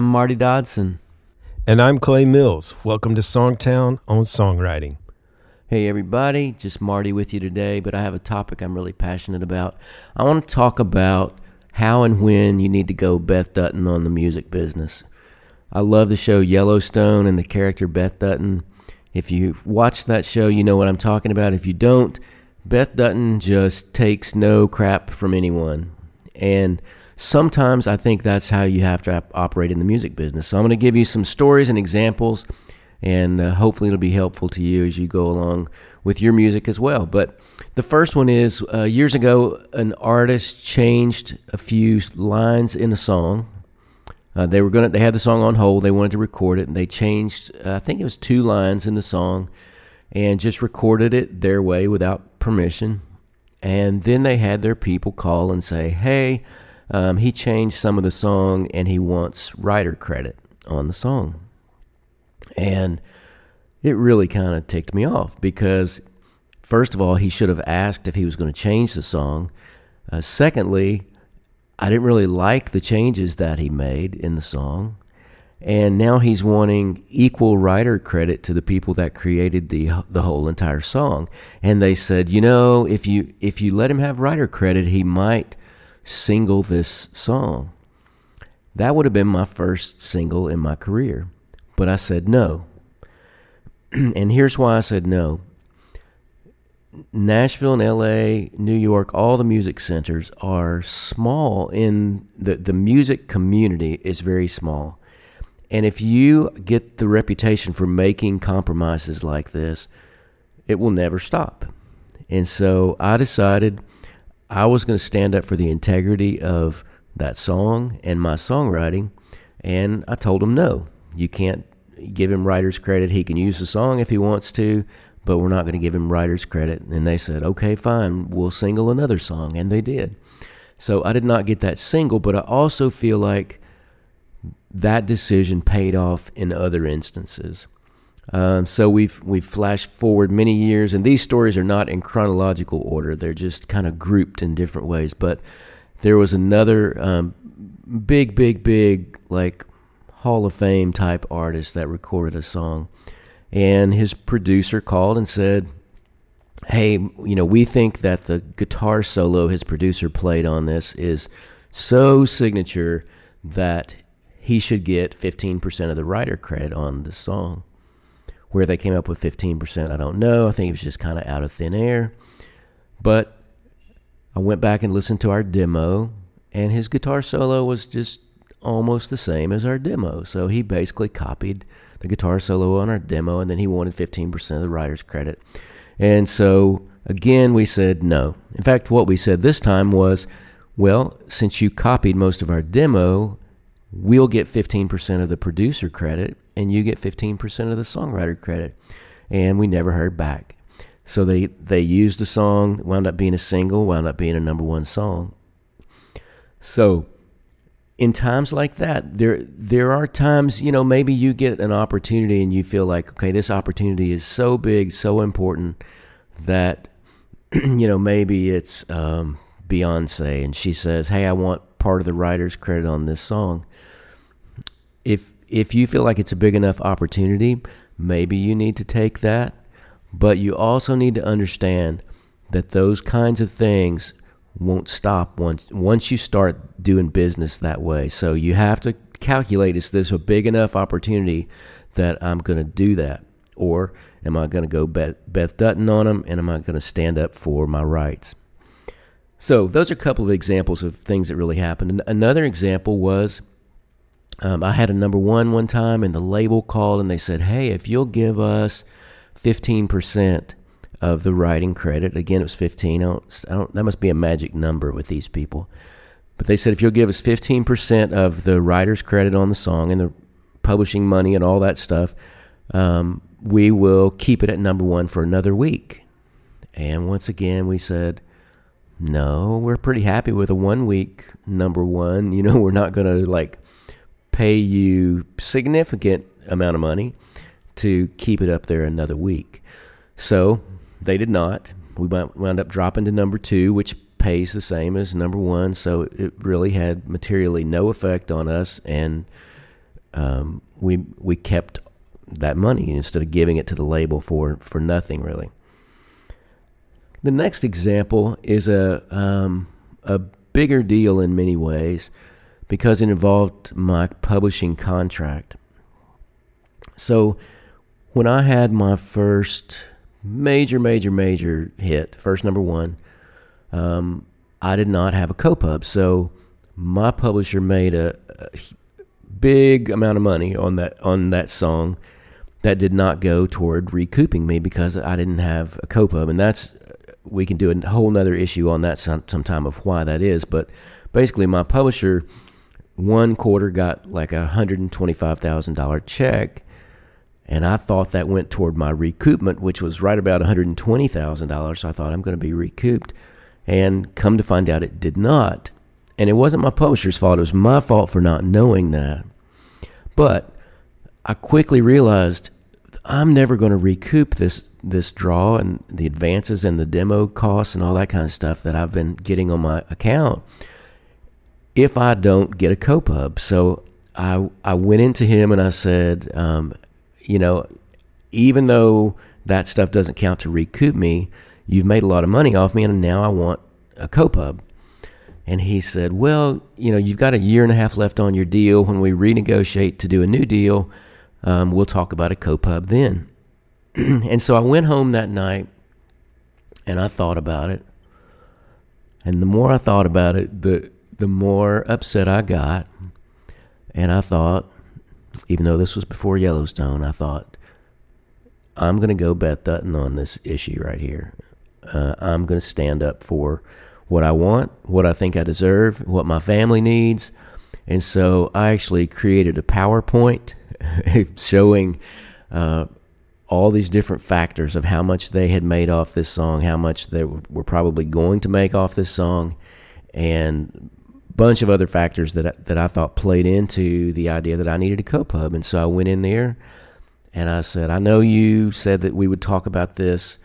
I'm Marty Dodson. And I'm Clay Mills. Welcome to Songtown on Songwriting. Hey, everybody, just Marty with you today, but I have a topic I'm really passionate about. I want to talk about how and when you need to go Beth Dutton on the music business. I love the show Yellowstone and the character Beth Dutton. If you've watched that show, you know what I'm talking about. If you don't, Beth Dutton just takes no crap from anyone. And sometimes I think that's how you have to operate in the music business. So I'm going to give you some stories and examples, and uh, hopefully it'll be helpful to you as you go along with your music as well. But the first one is uh, years ago, an artist changed a few lines in a song. Uh, they were gonna. They had the song on hold. They wanted to record it, and they changed. Uh, I think it was two lines in the song, and just recorded it their way without permission. And then they had their people call and say, "Hey, um, he changed some of the song, and he wants writer credit on the song." And it really kind of ticked me off because, first of all, he should have asked if he was going to change the song. Uh, secondly, I didn't really like the changes that he made in the song. And now he's wanting equal writer credit to the people that created the the whole entire song. And they said, you know, if you if you let him have writer credit, he might single this song. That would have been my first single in my career. But I said no. and here's why I said no. Nashville and LA, New York, all the music centers are small in the the music community is very small. And if you get the reputation for making compromises like this, it will never stop. And so I decided I was going to stand up for the integrity of that song and my songwriting. And I told him, no, you can't give him writer's credit. He can use the song if he wants to, but we're not going to give him writer's credit. And they said, okay, fine, we'll single another song. And they did. So I did not get that single, but I also feel like that decision paid off in other instances. Um, so we've we've flashed forward many years, and these stories are not in chronological order; they're just kind of grouped in different ways. But there was another um, big, big, big like Hall of Fame type artist that recorded a song, and his producer called and said, "Hey, you know, we think that the guitar solo his producer played on this is so signature that he should get 15% of the writer credit on the song. Where they came up with 15%, I don't know. I think it was just kind of out of thin air. But I went back and listened to our demo, and his guitar solo was just almost the same as our demo. So he basically copied the guitar solo on our demo, and then he wanted 15% of the writer's credit. And so again, we said no. In fact, what we said this time was, well, since you copied most of our demo, we'll get 15% of the producer credit and you get 15% of the songwriter credit. And we never heard back. So they, they used the song, wound up being a single, wound up being a number one song. So in times like that, there there are times, you know, maybe you get an opportunity and you feel like, okay, this opportunity is so big, so important that, you know, maybe it's um, Beyonce and she says, hey, I want part of the writer's credit on this song if if you feel like it's a big enough opportunity, maybe you need to take that. But you also need to understand that those kinds of things won't stop once once you start doing business that way. So you have to calculate is this a big enough opportunity that I'm going to do that or am I going to go Beth, Beth Dutton on them and am I going to stand up for my rights? So those are a couple of examples of things that really happened. Another example was um, I had a number one one time, and the label called and they said, "Hey, if you'll give us fifteen percent of the writing credit, again it was fifteen. I don't, I don't, that must be a magic number with these people." But they said, if you'll give us fifteen percent of the writer's credit on the song and the publishing money and all that stuff, um, we will keep it at number one for another week. And once again, we said, no, we're pretty happy with a one week number one. You know, we're not going to like pay you significant amount of money to keep it up there another week. So they did not. We wound up dropping to number two, which pays the same as number one. So it really had materially no effect on us. And um, we we kept that money instead of giving it to the label for for nothing really. The next example is a um, a bigger deal in many ways because it involved my publishing contract. So when I had my first major, major, major hit, first number one, um, I did not have a co-pub. So my publisher made a, a big amount of money on that on that song that did not go toward recouping me because I didn't have a co-pub, and that's we can do a whole nother issue on that some, sometime of why that is. But basically, my publisher one quarter got like a hundred and twenty-five thousand dollar check, and I thought that went toward my recoupment, which was right about one hundred and twenty thousand dollars. So I thought I'm going to be recouped, and come to find out, it did not. And it wasn't my publisher's fault; it was my fault for not knowing that. But I quickly realized I'm never going to recoup this this draw and the advances and the demo costs and all that kind of stuff that I've been getting on my account if I don't get a co-pub. So I I went into him and I said, um, you know, even though that stuff doesn't count to recoup me, you've made a lot of money off me, and now I want a co-pub. And he said, well, you know, you've got a year and a half left on your deal. When we renegotiate to do a new deal, um, we'll talk about a co-pub then. and so I went home that night and I thought about it. And the more I thought about it, the the more upset I got. And I thought, even though this was before Yellowstone, I thought, I'm going to go Beth Dutton on this issue right here. Uh, I'm going to stand up for what I want, what I think I deserve, what my family needs. And so I actually created a PowerPoint showing uh, all these different factors of how much they had made off this song, how much they were probably going to make off this song, and bunch of other factors that I, that I thought played into the idea that I needed a co-pub. And so I went in there and I said, I know you said that we would talk about this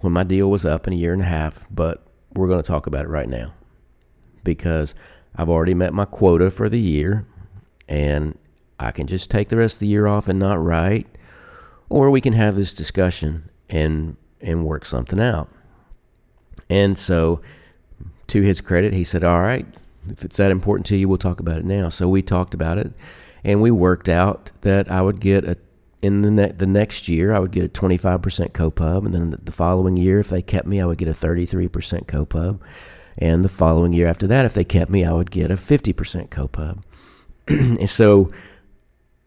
when my deal was up in a year and a half, but we're going to talk about it right now because I've already met my quota for the year and I can just take the rest of the year off and not write, or we can have this discussion and and work something out. And so, to his credit, he said, "All right, if it's that important to you, we'll talk about it now." So we talked about it, and we worked out that I would get a in the ne- the next year I would get a 25% copub, and then the following year, if they kept me, I would get a 33% copub, and the following year after that, if they kept me, I would get a 50% copub. and so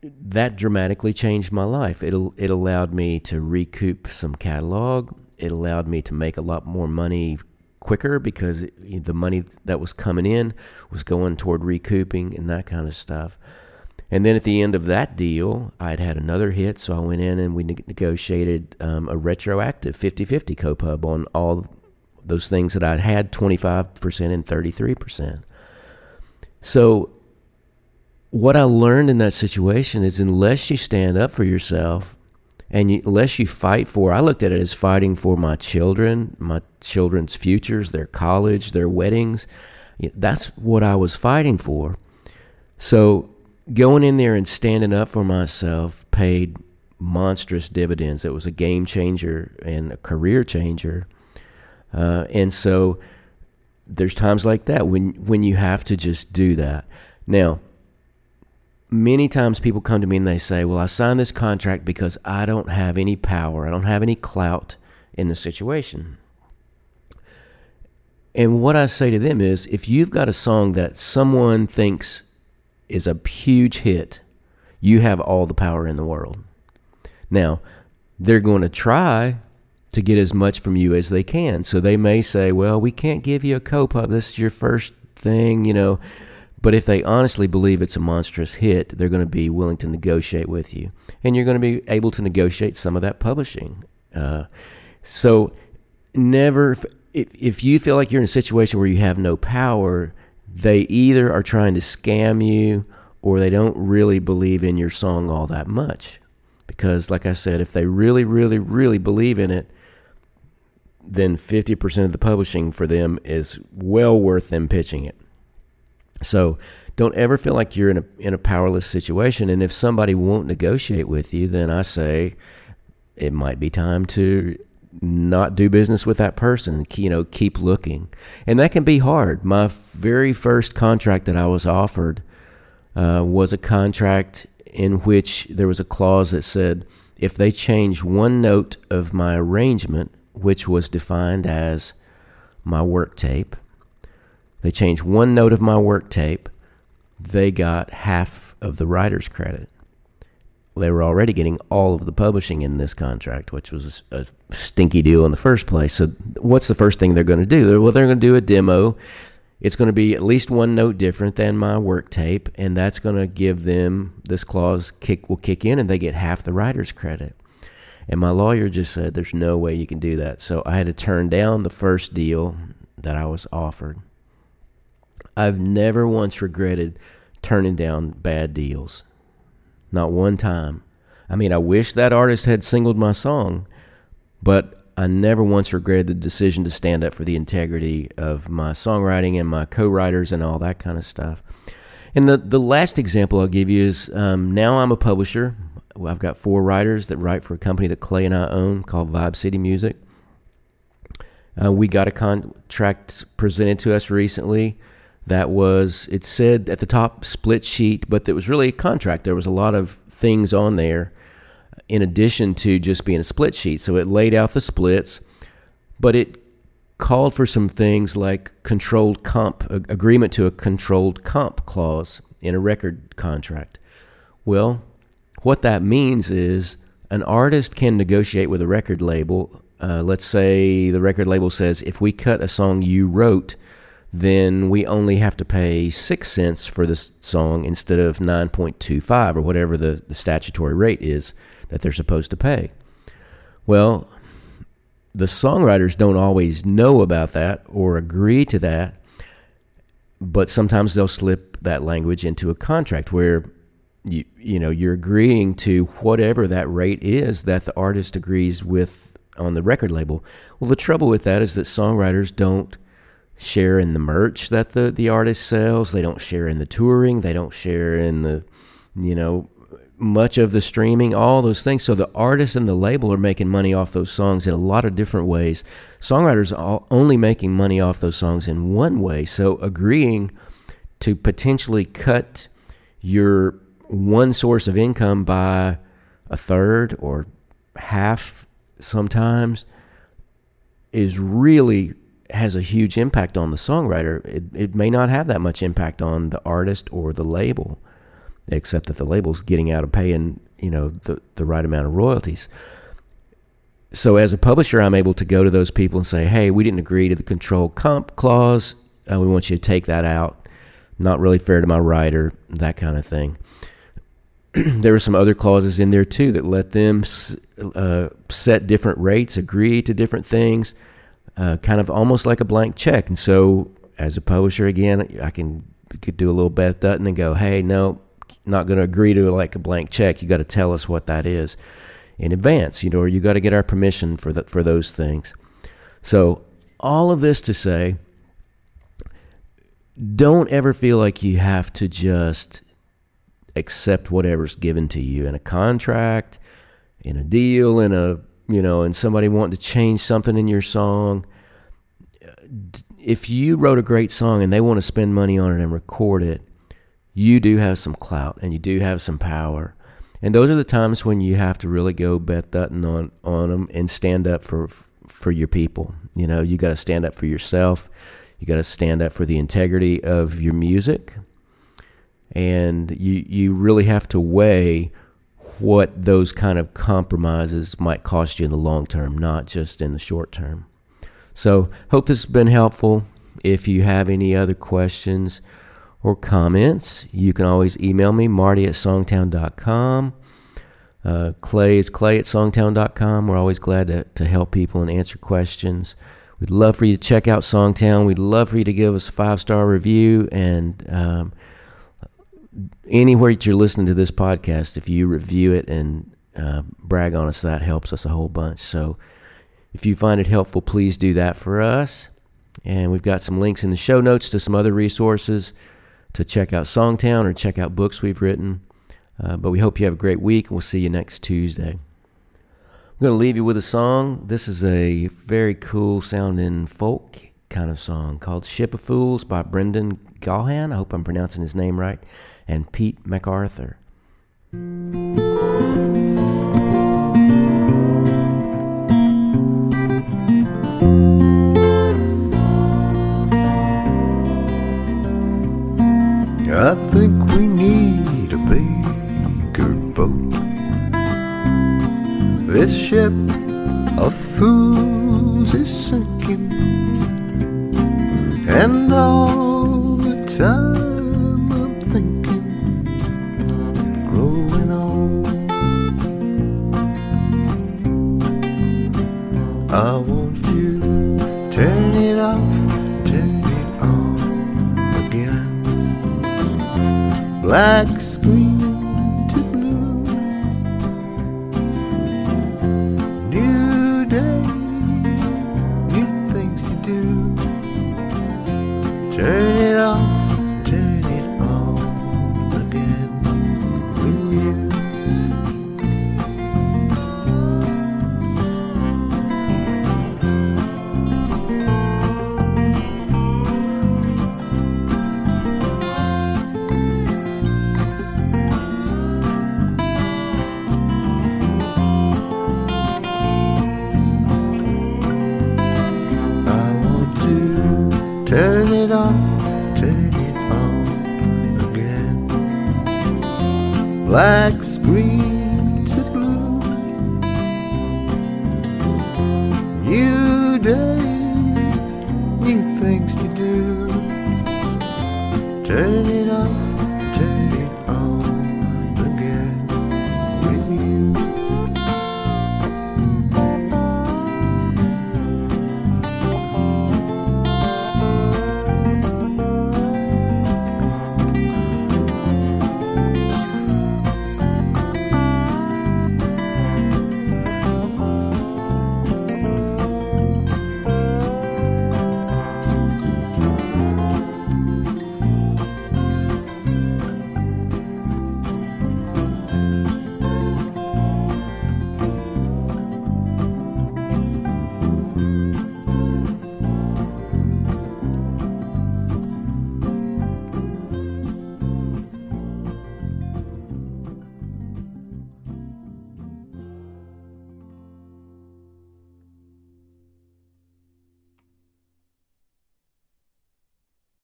that dramatically changed my life. It it allowed me to recoup some catalog. It allowed me to make a lot more money quicker because it, the money that was coming in was going toward recouping and that kind of stuff. And then at the end of that deal, I'd had another hit, so I went in and we ne- negotiated um, a retroactive 50 50 copub on all those things that I had 25% and 33%. So what I learned in that situation is unless you stand up for yourself and you, unless you fight for, I looked at it as fighting for my children, my children's futures, their college, their weddings. That's what I was fighting for. So going in there and standing up for myself paid monstrous dividends. It was a game changer and a career changer. Uh, and so there's times like that when when you have to just do that. Now, many times people come to me and they say, Well, I signed this contract because I don't have any power, I don't have any clout in the situation. And what I say to them is if you've got a song that someone thinks is a huge hit, you have all the power in the world. Now, they're going to try to get as much from you as they can. So they may say, well, we can't give you a co-pub. This is your first thing, you know. But if they honestly believe it's a monstrous hit, they're going to be willing to negotiate with you, and you're going to be able to negotiate some of that publishing. Uh, so, never if if you feel like you're in a situation where you have no power, they either are trying to scam you or they don't really believe in your song all that much. Because, like I said, if they really, really, really believe in it, then 50% of the publishing for them is well worth them pitching it. So don't ever feel like you're in a in a powerless situation. And if somebody won't negotiate with you, then I say it might be time to not do business with that person. You know, keep looking, and that can be hard. My very first contract that I was offered uh, was a contract in which there was a clause that said if they change one note of my arrangement, which was defined as my work tape, they changed one note of my work tape, they got half of the writer's credit. They were already getting all of the publishing in this contract, which was a stinky deal in the first place. So, what's the first thing they're going to do? Well, they're going to do a demo. It's going to be at least one note different than my work tape, and that's going to give them this clause kick will kick in, and they get half the writer's credit. And my lawyer just said, "There's no way you can do that." So I had to turn down the first deal that I was offered. I've never once regretted turning down bad deals. Not one time. I mean, I wish that artist had singled my song, but I never once regretted the decision to stand up for the integrity of my songwriting and my co writers and all that kind of stuff. And the, the last example I'll give you is um, now I'm a publisher. I've got four writers that write for a company that Clay and I own called Vibe City Music. Uh, we got a contract presented to us recently that was it said at the top split sheet, but it was really a contract. There was a lot of things on there in addition to just being a split sheet. So it laid out the splits, but it called for some things like controlled comp agreement to a controlled comp clause in a record contract. Well, what that means is an artist can negotiate with a record label. Uh, let's say the record label says, if we cut a song you wrote, then we only have to pay six cents for this song instead of 9.25 or whatever the, the statutory rate is that they're supposed to pay. Well, the songwriters don't always know about that or agree to that, but sometimes they'll slip that language into a contract where you you know you're agreeing to whatever that rate is that the artist agrees with on the record label. Well, the trouble with that is that songwriters don't share in the merch that the the artist sells. They don't share in the touring. They don't share in the you know much of the streaming, all those things. So the artist and the label are making money off those songs in a lot of different ways. Songwriters are only making money off those songs in one way. So agreeing to potentially cut your one source of income by a third or half sometimes is really has a huge impact on the songwriter. It, it may not have that much impact on the artist or the label except that the label's getting out of paying you know the the right amount of royalties. So as a publisher, I'm able to go to those people and say, "Hey, we didn't agree to the control comp clause. Uh, we want you to take that out. Not really fair to my writer, that kind of thing." there were some other clauses in there too that let them uh, set different rates, agree to different things, uh, kind of almost like a blank check. And so, as a publisher, again, I can could do a little Beth Dutton and go, "Hey, no, not going to agree to like a blank check. You got to tell us what that is in advance, you know, or you got to get our permission for the, for those things. So all of this to say, don't ever feel like you have to just accept whatever's given to you in a contract, in a deal, in a you know, and somebody wanting to change something in your song. If you wrote a great song and they want to spend money on it and record it, you do have some clout and you do have some power. And those are the times when you have to really go Beth Dutton on, on them and stand up for, for your people. You know, you got to stand up for yourself. You got to stand up for the integrity of your music. And you, you really have to weigh what those kind of compromises might cost you in the long term, not just in the short term. So, hope this has been helpful. If you have any other questions, or comments, you can always email me, marty at songtown.com. Uh, Clay is clay at songtown.com. We're always glad to, to help people and answer questions. We'd love for you to check out Songtown. We'd love for you to give us a five star review. And um, anywhere that you're listening to this podcast, if you review it and uh, brag on us, that helps us a whole bunch. So if you find it helpful, please do that for us. And we've got some links in the show notes to some other resources to check out Songtown or check out books we've written. Uh, but we hope you have a great week, and we'll see you next Tuesday. I'm going to leave you with a song. This is a very cool sounding folk kind of song called Ship of Fools by Brendan Gaughan. I hope I'm pronouncing his name right. And Pete MacArthur. I think we need a bigger boat. This ship of fools is sinking, and all time I'm thinking, growing old. I want you turn it off, turn it on again black